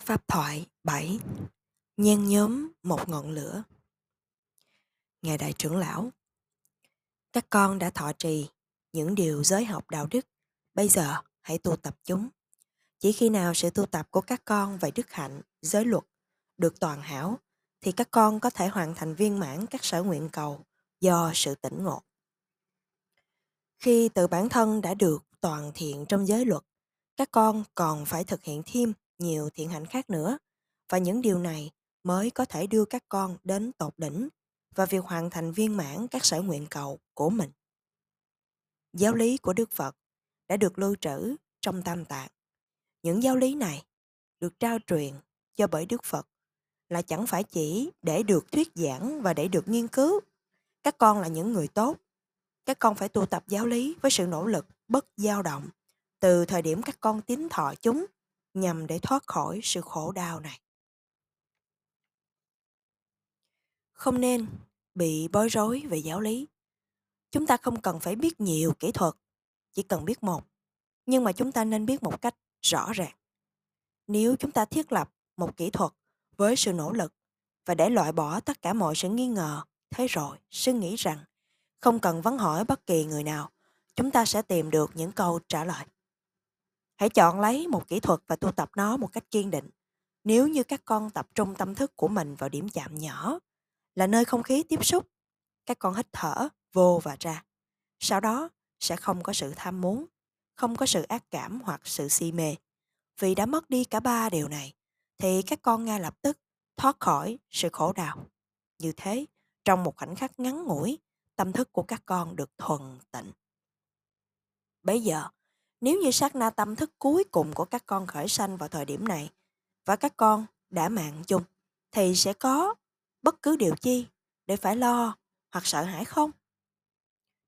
Pháp thoại 7 Nhen nhóm một ngọn lửa Ngài Đại trưởng lão Các con đã thọ trì những điều giới học đạo đức, bây giờ hãy tu tập chúng. Chỉ khi nào sự tu tập của các con về đức hạnh, giới luật được toàn hảo, thì các con có thể hoàn thành viên mãn các sở nguyện cầu do sự tỉnh ngộ. Khi tự bản thân đã được toàn thiện trong giới luật, các con còn phải thực hiện thêm nhiều thiện hạnh khác nữa và những điều này mới có thể đưa các con đến tột đỉnh và việc hoàn thành viên mãn các sở nguyện cầu của mình. Giáo lý của Đức Phật đã được lưu trữ trong tam tạng. Những giáo lý này được trao truyền cho bởi Đức Phật là chẳng phải chỉ để được thuyết giảng và để được nghiên cứu. Các con là những người tốt. Các con phải tu tập giáo lý với sự nỗ lực, bất dao động từ thời điểm các con tín thọ chúng nhằm để thoát khỏi sự khổ đau này. Không nên bị bối rối về giáo lý. Chúng ta không cần phải biết nhiều kỹ thuật, chỉ cần biết một. Nhưng mà chúng ta nên biết một cách rõ ràng. Nếu chúng ta thiết lập một kỹ thuật với sự nỗ lực và để loại bỏ tất cả mọi sự nghi ngờ, thế rồi suy nghĩ rằng không cần vấn hỏi bất kỳ người nào, chúng ta sẽ tìm được những câu trả lời. Hãy chọn lấy một kỹ thuật và tu tập nó một cách kiên định. Nếu như các con tập trung tâm thức của mình vào điểm chạm nhỏ, là nơi không khí tiếp xúc, các con hít thở vô và ra. Sau đó sẽ không có sự tham muốn, không có sự ác cảm hoặc sự si mê. Vì đã mất đi cả ba điều này, thì các con ngay lập tức thoát khỏi sự khổ đau. Như thế, trong một khoảnh khắc ngắn ngủi, tâm thức của các con được thuần tịnh. Bây giờ, nếu như sát na tâm thức cuối cùng của các con khởi sanh vào thời điểm này và các con đã mạng chung thì sẽ có bất cứ điều chi để phải lo hoặc sợ hãi không?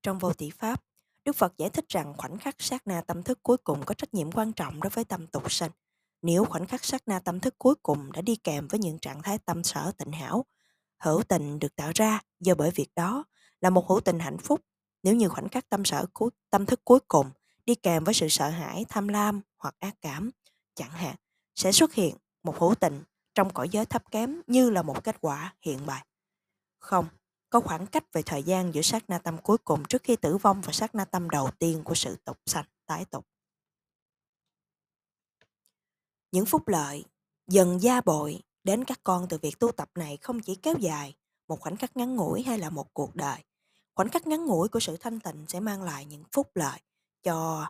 Trong vô tỷ pháp, Đức Phật giải thích rằng khoảnh khắc sát na tâm thức cuối cùng có trách nhiệm quan trọng đối với tâm tục sinh. Nếu khoảnh khắc sát na tâm thức cuối cùng đã đi kèm với những trạng thái tâm sở tịnh hảo, hữu tình được tạo ra do bởi việc đó là một hữu tình hạnh phúc. Nếu như khoảnh khắc tâm sở cuối, tâm thức cuối cùng đi kèm với sự sợ hãi, tham lam hoặc ác cảm, chẳng hạn, sẽ xuất hiện một hữu tình trong cõi giới thấp kém như là một kết quả hiện bài. Không, có khoảng cách về thời gian giữa sát na tâm cuối cùng trước khi tử vong và sát na tâm đầu tiên của sự tục sanh, tái tục. Những phúc lợi dần gia bội đến các con từ việc tu tập này không chỉ kéo dài một khoảnh khắc ngắn ngủi hay là một cuộc đời. Khoảnh khắc ngắn ngủi của sự thanh tịnh sẽ mang lại những phúc lợi cho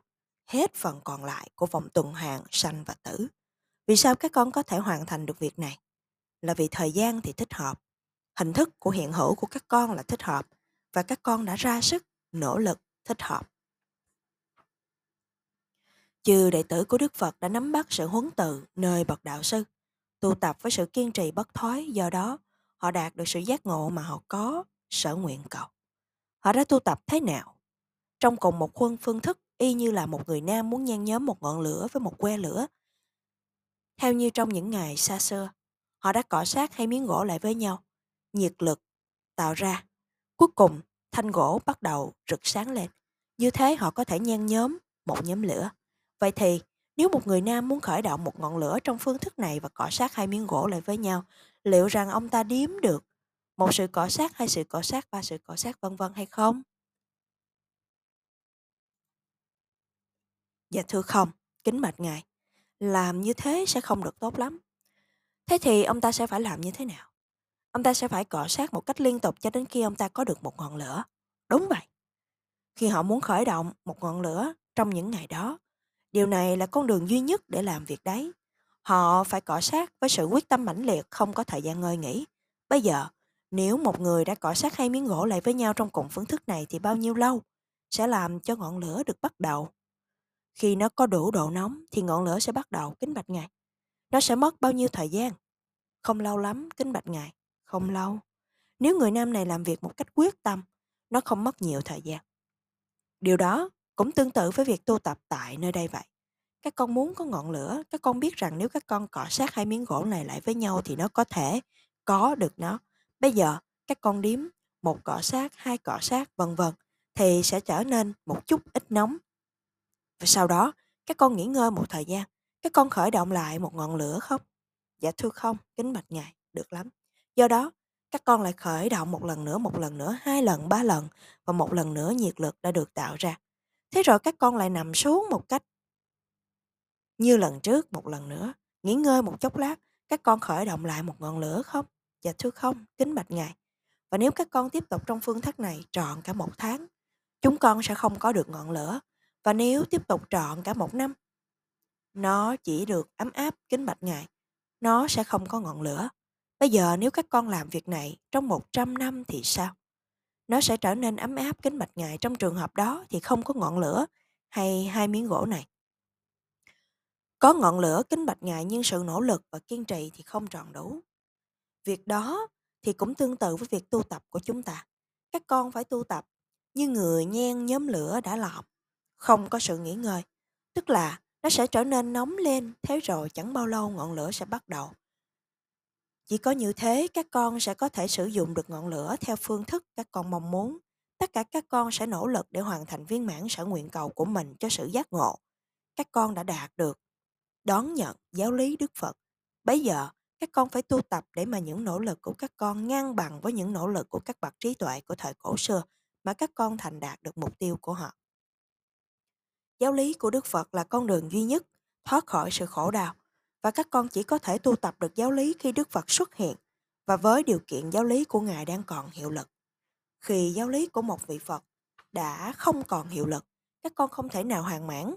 hết phần còn lại của vòng tuần hoàn sanh và tử. Vì sao các con có thể hoàn thành được việc này? Là vì thời gian thì thích hợp, hình thức của hiện hữu của các con là thích hợp và các con đã ra sức, nỗ lực thích hợp. Chư đệ tử của Đức Phật đã nắm bắt sự huấn từ nơi bậc đạo sư, tu tập với sự kiên trì bất thoái, do đó họ đạt được sự giác ngộ mà họ có sở nguyện cầu. Họ đã tu tập thế nào? Trong cùng một khuôn phương thức y như là một người nam muốn nhen nhóm một ngọn lửa với một que lửa. Theo như trong những ngày xa xưa, họ đã cọ sát hai miếng gỗ lại với nhau, nhiệt lực tạo ra. Cuối cùng, thanh gỗ bắt đầu rực sáng lên. Như thế họ có thể nhen nhóm một nhóm lửa. Vậy thì, nếu một người nam muốn khởi động một ngọn lửa trong phương thức này và cọ sát hai miếng gỗ lại với nhau, liệu rằng ông ta điếm được một sự cọ sát, hai sự cọ sát, ba sự cọ sát vân vân hay không? Dạ thưa không, kính bạch ngài, làm như thế sẽ không được tốt lắm. Thế thì ông ta sẽ phải làm như thế nào? Ông ta sẽ phải cọ sát một cách liên tục cho đến khi ông ta có được một ngọn lửa. Đúng vậy. Khi họ muốn khởi động một ngọn lửa trong những ngày đó, điều này là con đường duy nhất để làm việc đấy. Họ phải cọ sát với sự quyết tâm mãnh liệt không có thời gian ngơi nghỉ. Bây giờ, nếu một người đã cọ sát hai miếng gỗ lại với nhau trong cùng phương thức này thì bao nhiêu lâu sẽ làm cho ngọn lửa được bắt đầu? Khi nó có đủ độ nóng thì ngọn lửa sẽ bắt đầu kính bạch ngài. Nó sẽ mất bao nhiêu thời gian? Không lâu lắm, kính bạch ngài. Không lâu. Nếu người nam này làm việc một cách quyết tâm, nó không mất nhiều thời gian. Điều đó cũng tương tự với việc tu tập tại nơi đây vậy. Các con muốn có ngọn lửa, các con biết rằng nếu các con cọ sát hai miếng gỗ này lại với nhau thì nó có thể có được nó. Bây giờ, các con điếm một cọ sát, hai cọ sát, vân vân thì sẽ trở nên một chút ít nóng và sau đó, các con nghỉ ngơi một thời gian, các con khởi động lại một ngọn lửa không? Dạ thưa không, kính bạch Ngài, được lắm. Do đó, các con lại khởi động một lần nữa, một lần nữa, hai lần, ba lần và một lần nữa nhiệt lực đã được tạo ra. Thế rồi các con lại nằm xuống một cách như lần trước một lần nữa, nghỉ ngơi một chốc lát, các con khởi động lại một ngọn lửa không? Dạ thưa không, kính bạch Ngài. Và nếu các con tiếp tục trong phương thức này trọn cả một tháng, chúng con sẽ không có được ngọn lửa. Và nếu tiếp tục trọn cả một năm, nó chỉ được ấm áp kính bạch Ngài. Nó sẽ không có ngọn lửa. Bây giờ nếu các con làm việc này trong 100 năm thì sao? Nó sẽ trở nên ấm áp kính bạch Ngài trong trường hợp đó thì không có ngọn lửa hay hai miếng gỗ này. Có ngọn lửa kính bạch Ngài nhưng sự nỗ lực và kiên trì thì không tròn đủ. Việc đó thì cũng tương tự với việc tu tập của chúng ta. Các con phải tu tập như người nhen nhóm lửa đã lọt, không có sự nghỉ ngơi. Tức là nó sẽ trở nên nóng lên, thế rồi chẳng bao lâu ngọn lửa sẽ bắt đầu. Chỉ có như thế các con sẽ có thể sử dụng được ngọn lửa theo phương thức các con mong muốn. Tất cả các con sẽ nỗ lực để hoàn thành viên mãn sở nguyện cầu của mình cho sự giác ngộ. Các con đã đạt được, đón nhận giáo lý Đức Phật. Bây giờ, các con phải tu tập để mà những nỗ lực của các con ngang bằng với những nỗ lực của các bậc trí tuệ của thời cổ xưa mà các con thành đạt được mục tiêu của họ. Giáo lý của Đức Phật là con đường duy nhất thoát khỏi sự khổ đau và các con chỉ có thể tu tập được giáo lý khi Đức Phật xuất hiện và với điều kiện giáo lý của Ngài đang còn hiệu lực. Khi giáo lý của một vị Phật đã không còn hiệu lực, các con không thể nào hoàn mãn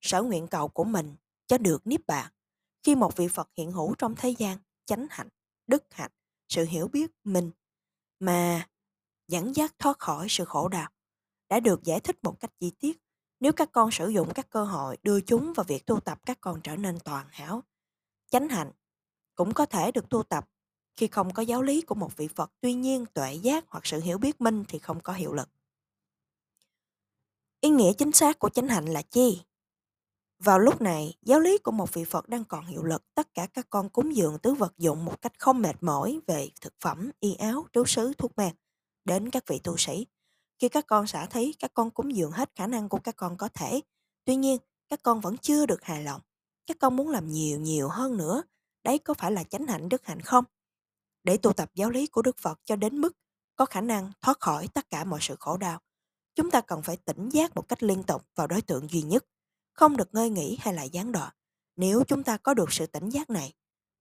sở nguyện cầu của mình cho được niết bàn. Khi một vị Phật hiện hữu trong thế gian, chánh hạnh, đức hạnh, sự hiểu biết mình mà dẫn dắt thoát khỏi sự khổ đau đã được giải thích một cách chi tiết nếu các con sử dụng các cơ hội đưa chúng vào việc tu tập các con trở nên toàn hảo. Chánh hạnh cũng có thể được tu tập khi không có giáo lý của một vị Phật, tuy nhiên tuệ giác hoặc sự hiểu biết minh thì không có hiệu lực. Ý nghĩa chính xác của chánh hạnh là chi? Vào lúc này, giáo lý của một vị Phật đang còn hiệu lực, tất cả các con cúng dường tứ vật dụng một cách không mệt mỏi về thực phẩm, y áo, trú sứ, thuốc men đến các vị tu sĩ. Khi các con xả thí, các con cúng dường hết khả năng của các con có thể. Tuy nhiên, các con vẫn chưa được hài lòng. Các con muốn làm nhiều nhiều hơn nữa. Đấy có phải là chánh hạnh đức hạnh không? Để tu tập giáo lý của Đức Phật cho đến mức có khả năng thoát khỏi tất cả mọi sự khổ đau. Chúng ta cần phải tỉnh giác một cách liên tục vào đối tượng duy nhất, không được ngơi nghỉ hay là gián đoạn. Nếu chúng ta có được sự tỉnh giác này,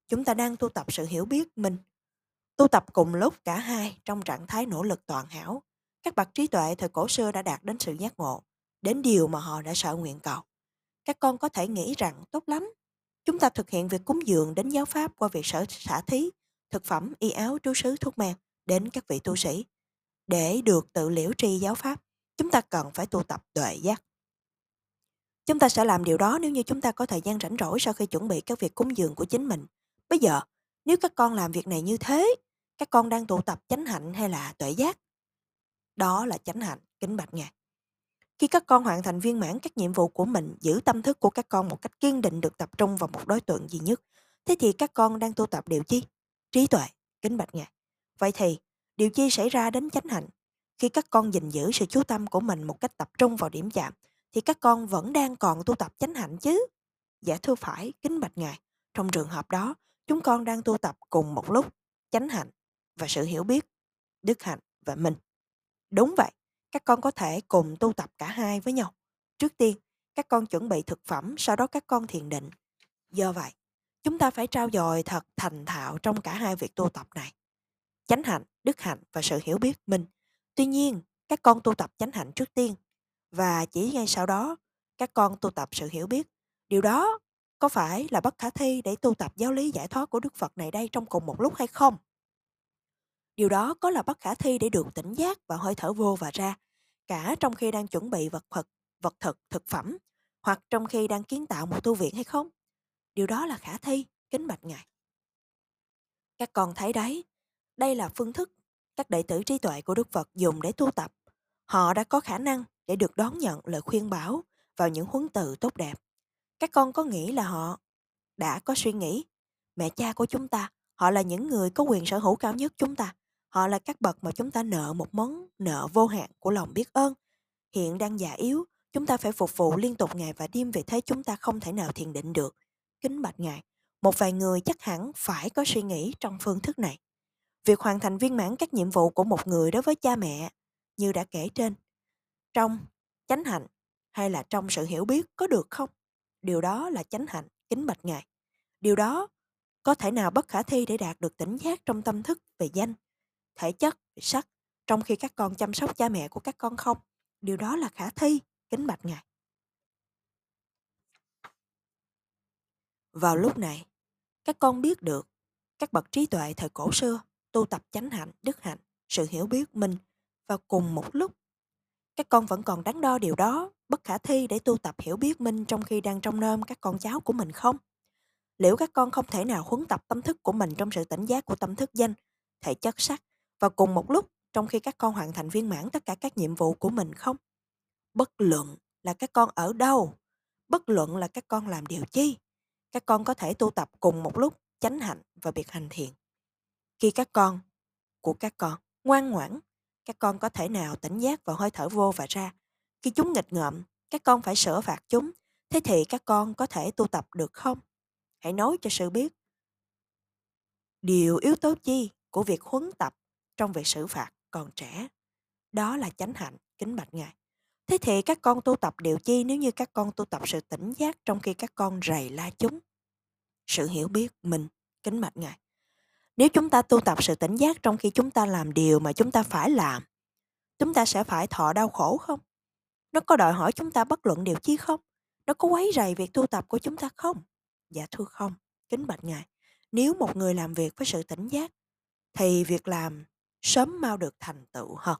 chúng ta đang tu tập sự hiểu biết mình. Tu tập cùng lúc cả hai trong trạng thái nỗ lực toàn hảo các bậc trí tuệ thời cổ xưa đã đạt đến sự giác ngộ, đến điều mà họ đã sợ nguyện cầu. Các con có thể nghĩ rằng tốt lắm. Chúng ta thực hiện việc cúng dường đến giáo pháp qua việc sở xả thí, thực phẩm, y áo, trú sứ, thuốc men đến các vị tu sĩ. Để được tự liễu tri giáo pháp, chúng ta cần phải tu tập tuệ giác. Chúng ta sẽ làm điều đó nếu như chúng ta có thời gian rảnh rỗi sau khi chuẩn bị các việc cúng dường của chính mình. Bây giờ, nếu các con làm việc này như thế, các con đang tụ tập chánh hạnh hay là tuệ giác? Đó là chánh hạnh, kính bạch ngài. Khi các con hoàn thành viên mãn các nhiệm vụ của mình, giữ tâm thức của các con một cách kiên định được tập trung vào một đối tượng duy nhất, thế thì các con đang tu tập điều chi? Trí tuệ, kính bạch ngài. Vậy thì, điều chi xảy ra đến chánh hạnh? Khi các con gìn giữ sự chú tâm của mình một cách tập trung vào điểm chạm, thì các con vẫn đang còn tu tập chánh hạnh chứ? Dạ thưa phải, kính bạch ngài. Trong trường hợp đó, chúng con đang tu tập cùng một lúc chánh hạnh và sự hiểu biết, đức hạnh và minh. Đúng vậy, các con có thể cùng tu tập cả hai với nhau. Trước tiên, các con chuẩn bị thực phẩm, sau đó các con thiền định. Do vậy, chúng ta phải trao dồi thật thành thạo trong cả hai việc tu tập này. Chánh hạnh, đức hạnh và sự hiểu biết mình. Tuy nhiên, các con tu tập chánh hạnh trước tiên và chỉ ngay sau đó các con tu tập sự hiểu biết. Điều đó có phải là bất khả thi để tu tập giáo lý giải thoát của Đức Phật này đây trong cùng một lúc hay không? Điều đó có là bất khả thi để được tỉnh giác và hơi thở vô và ra, cả trong khi đang chuẩn bị vật thực, vật thực, thực phẩm, hoặc trong khi đang kiến tạo một tu viện hay không? Điều đó là khả thi, kính bạch ngài. Các con thấy đấy, đây là phương thức các đệ tử trí tuệ của Đức Phật dùng để tu tập. Họ đã có khả năng để được đón nhận lời khuyên bảo vào những huấn từ tốt đẹp. Các con có nghĩ là họ đã có suy nghĩ mẹ cha của chúng ta, họ là những người có quyền sở hữu cao nhất chúng ta. Họ là các bậc mà chúng ta nợ một món nợ vô hạn của lòng biết ơn. Hiện đang già yếu, chúng ta phải phục vụ liên tục ngày và đêm vì thế chúng ta không thể nào thiền định được. Kính bạch Ngài, Một vài người chắc hẳn phải có suy nghĩ trong phương thức này. Việc hoàn thành viên mãn các nhiệm vụ của một người đối với cha mẹ, như đã kể trên, trong chánh hạnh hay là trong sự hiểu biết có được không? Điều đó là chánh hạnh, kính bạch Ngài. Điều đó có thể nào bất khả thi để đạt được tỉnh giác trong tâm thức về danh, thể chất, sắc, trong khi các con chăm sóc cha mẹ của các con không? Điều đó là khả thi, kính bạch Ngài. Vào lúc này, các con biết được các bậc trí tuệ thời cổ xưa tu tập chánh hạnh, đức hạnh, sự hiểu biết mình vào cùng một lúc. Các con vẫn còn đắn đo điều đó, bất khả thi để tu tập hiểu biết minh trong khi đang trong nơm các con cháu của mình không? Liệu các con không thể nào huấn tập tâm thức của mình trong sự tỉnh giác của tâm thức danh, thể chất sắc và cùng một lúc trong khi các con hoàn thành viên mãn tất cả các nhiệm vụ của mình không? Bất luận là các con ở đâu, bất luận là các con làm điều chi, các con có thể tu tập cùng một lúc chánh hạnh và biệt hành thiện. Khi các con của các con ngoan ngoãn, các con có thể nào tỉnh giác vào hơi thở vô và ra. Khi chúng nghịch ngợm, các con phải sửa phạt chúng. Thế thì các con có thể tu tập được không? Hãy nói cho sự biết. Điều yếu tố chi của việc huấn tập trong việc xử phạt còn trẻ. Đó là chánh hạnh, kính bạch Ngài. Thế thì các con tu tập điều chi nếu như các con tu tập sự tỉnh giác trong khi các con rầy la chúng? Sự hiểu biết mình, kính bạch Ngài. Nếu chúng ta tu tập sự tỉnh giác trong khi chúng ta làm điều mà chúng ta phải làm, chúng ta sẽ phải thọ đau khổ không? Nó có đòi hỏi chúng ta bất luận điều chi không? Nó có quấy rầy việc tu tập của chúng ta không? Dạ thưa không, kính bạch Ngài. Nếu một người làm việc với sự tỉnh giác, thì việc làm sớm mau được thành tựu hơn.